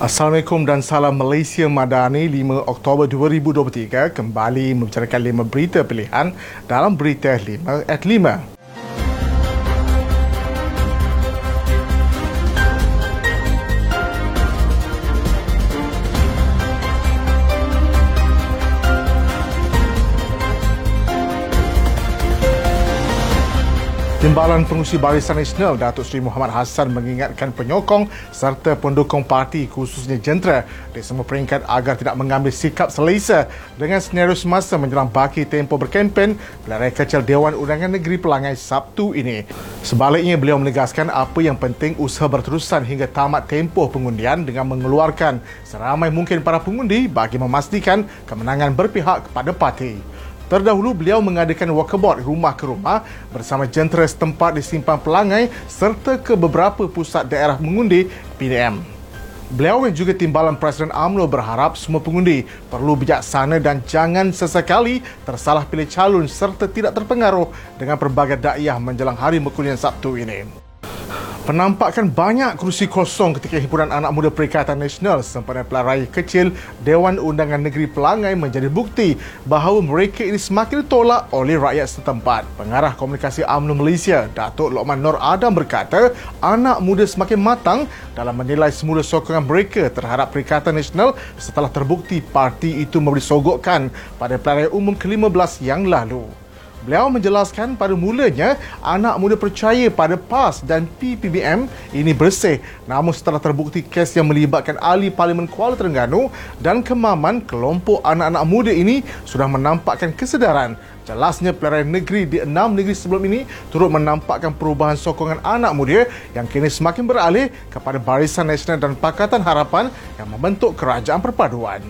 Assalamualaikum dan salam Malaysia Madani 5 Oktober 2023 kembali membicarakan lima berita pilihan dalam berita 5 at 5. Timbalan Pengurusi Barisan Nasional Datuk Seri Muhammad Hassan mengingatkan penyokong serta pendukung parti khususnya jentera di semua peringkat agar tidak mengambil sikap selesa dengan senario semasa menjelang baki tempoh berkempen pelarai kecil Dewan Undangan Negeri Pelangai Sabtu ini. Sebaliknya beliau menegaskan apa yang penting usaha berterusan hingga tamat tempoh pengundian dengan mengeluarkan seramai mungkin para pengundi bagi memastikan kemenangan berpihak kepada parti. Terdahulu beliau mengadakan walkabout rumah ke rumah bersama jentera setempat di Simpang Pelangai serta ke beberapa pusat daerah mengundi PDM. Beliau yang juga timbalan Presiden AMNO berharap semua pengundi perlu bijaksana dan jangan sesekali tersalah pilih calon serta tidak terpengaruh dengan pelbagai dakwah menjelang hari Mekundian Sabtu ini penampakan banyak kerusi kosong ketika himpunan anak muda Perikatan Nasional sempena pelaraya kecil Dewan Undangan Negeri Pelangai menjadi bukti bahawa mereka ini semakin ditolak oleh rakyat setempat. Pengarah Komunikasi UMNO Malaysia, Datuk Lokman Nur Adam berkata, anak muda semakin matang dalam menilai semula sokongan mereka terhadap Perikatan Nasional setelah terbukti parti itu memberi sogokkan pada pelaraya umum ke-15 yang lalu. Beliau menjelaskan pada mulanya anak muda percaya pada PAS dan PPBM ini bersih namun setelah terbukti kes yang melibatkan ahli Parlimen Kuala Terengganu dan kemaman kelompok anak-anak muda ini sudah menampakkan kesedaran Jelasnya pelayaran negeri di enam negeri sebelum ini turut menampakkan perubahan sokongan anak muda yang kini semakin beralih kepada Barisan Nasional dan Pakatan Harapan yang membentuk kerajaan perpaduan.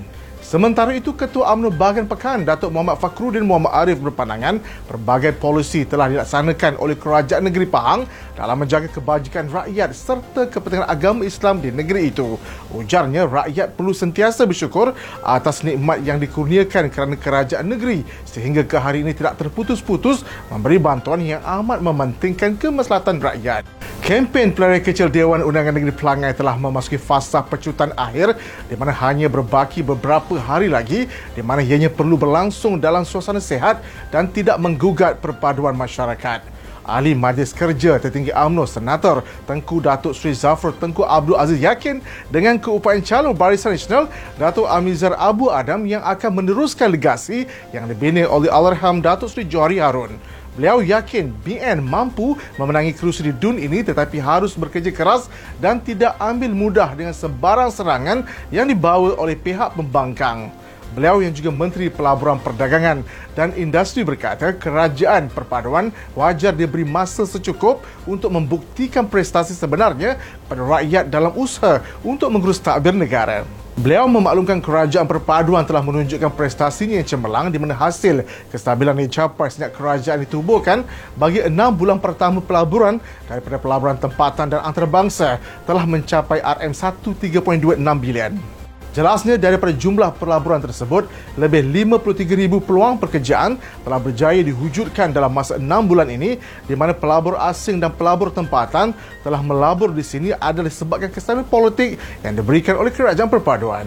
Sementara itu, Ketua UMNO Bahagian Pekan Datuk Muhammad Fakruddin Muhammad Arif berpandangan berbagai polisi telah dilaksanakan oleh Kerajaan Negeri Pahang dalam menjaga kebajikan rakyat serta kepentingan agama Islam di negeri itu. Ujarnya, rakyat perlu sentiasa bersyukur atas nikmat yang dikurniakan kerana kerajaan negeri sehingga ke hari ini tidak terputus-putus memberi bantuan yang amat mementingkan kemaslahatan rakyat. Kempen pelarian kecil Dewan Undangan Negeri Pelangai telah memasuki fasa pecutan akhir di mana hanya berbaki beberapa hari lagi di mana ianya perlu berlangsung dalam suasana sehat dan tidak menggugat perpaduan masyarakat. Ahli Majlis Kerja Tertinggi UMNO Senator Tengku Datuk Sri Zafar Tengku Abdul Aziz yakin dengan keupayaan calon Barisan Nasional Datuk Amizar Abu Adam yang akan meneruskan legasi yang dibina oleh Allahyarham Datuk Sri Johari Harun. Beliau yakin BN mampu memenangi kerusi di DUN ini tetapi harus bekerja keras dan tidak ambil mudah dengan sebarang serangan yang dibawa oleh pihak pembangkang. Beliau yang juga Menteri Pelaburan Perdagangan dan Industri berkata kerajaan perpaduan wajar diberi masa secukup untuk membuktikan prestasi sebenarnya pada rakyat dalam usaha untuk mengurus takbir negara. Beliau memaklumkan kerajaan perpaduan telah menunjukkan prestasinya yang cemerlang di mana hasil kestabilan yang dicapai sejak kerajaan ditubuhkan bagi enam bulan pertama pelaburan daripada pelaburan tempatan dan antarabangsa telah mencapai RM1.3.26 bilion. Jelasnya daripada jumlah pelaburan tersebut, lebih 53,000 peluang pekerjaan telah berjaya diwujudkan dalam masa 6 bulan ini di mana pelabur asing dan pelabur tempatan telah melabur di sini adalah disebabkan kestabilan politik yang diberikan oleh kerajaan perpaduan.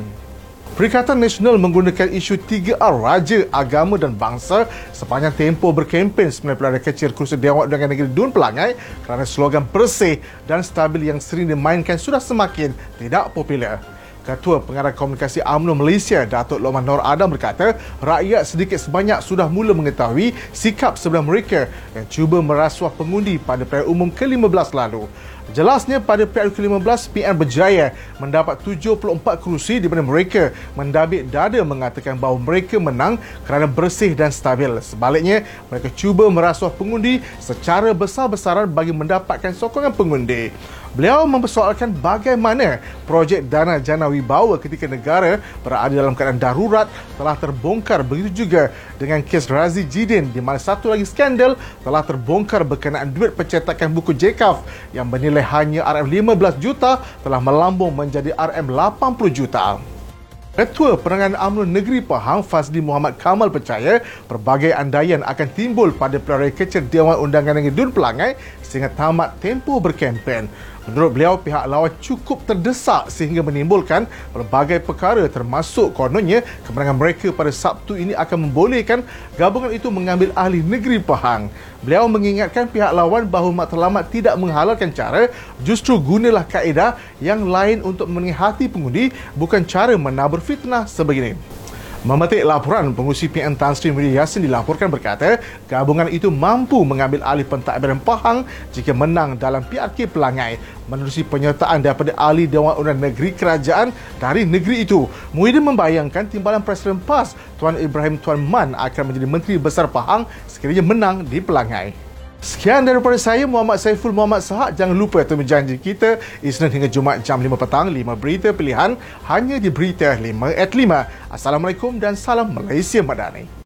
Perikatan Nasional menggunakan isu 3R Raja, Agama dan Bangsa sepanjang tempoh berkempen sebenarnya pelarian kecil kursi Dewan Undangan Negeri Dun Pelangai kerana slogan bersih dan stabil yang sering dimainkan sudah semakin tidak popular. Ketua Pengarah Komunikasi UMNO Malaysia, Datuk Lokman Nur Adam berkata, rakyat sedikit sebanyak sudah mula mengetahui sikap sebelah mereka yang cuba merasuah pengundi pada pilihan umum ke-15 lalu. Jelasnya pada pilihan ke-15, PN berjaya mendapat 74 kerusi di mana mereka mendabit dada mengatakan bahawa mereka menang kerana bersih dan stabil. Sebaliknya, mereka cuba merasuah pengundi secara besar-besaran bagi mendapatkan sokongan pengundi. Beliau mempersoalkan bagaimana projek dana jana wibawa ketika negara berada dalam keadaan darurat telah terbongkar begitu juga dengan kes Razi Jidin di mana satu lagi skandal telah terbongkar berkenaan duit pencetakan buku JKAF yang bernilai hanya RM15 juta telah melambung menjadi RM80 juta. Ketua Perangan UMNO Negeri Pahang Fazli Muhammad Kamal percaya pelbagai andaian akan timbul pada pelarian kecil Dewan Undangan Negeri Dun Pelangai sehingga tamat tempoh berkempen. Menurut beliau, pihak lawan cukup terdesak sehingga menimbulkan pelbagai perkara termasuk kononnya kemenangan mereka pada Sabtu ini akan membolehkan gabungan itu mengambil ahli negeri Pahang. Beliau mengingatkan pihak lawan bahawa matlamat tidak menghalalkan cara justru gunalah kaedah yang lain untuk memenangi hati pengundi bukan cara menabur fitnah sebegini. Memetik laporan pengusi PN Tan Sri Muhyiddin Yassin dilaporkan berkata gabungan itu mampu mengambil alih pentadbiran Pahang jika menang dalam PRK Pelangai menerusi penyertaan daripada ahli Dewan Undangan Negeri Kerajaan dari negeri itu. Muhyiddin membayangkan timbalan Presiden PAS Tuan Ibrahim Tuan Man akan menjadi Menteri Besar Pahang sekiranya menang di Pelangai. Sekian daripada saya Muhammad Saiful Muhammad Sahak. Jangan lupa temu janji kita Isnin hingga Jumaat jam 5 petang 5 berita pilihan hanya di Berita 5 at 5. Assalamualaikum dan salam Malaysia Madani.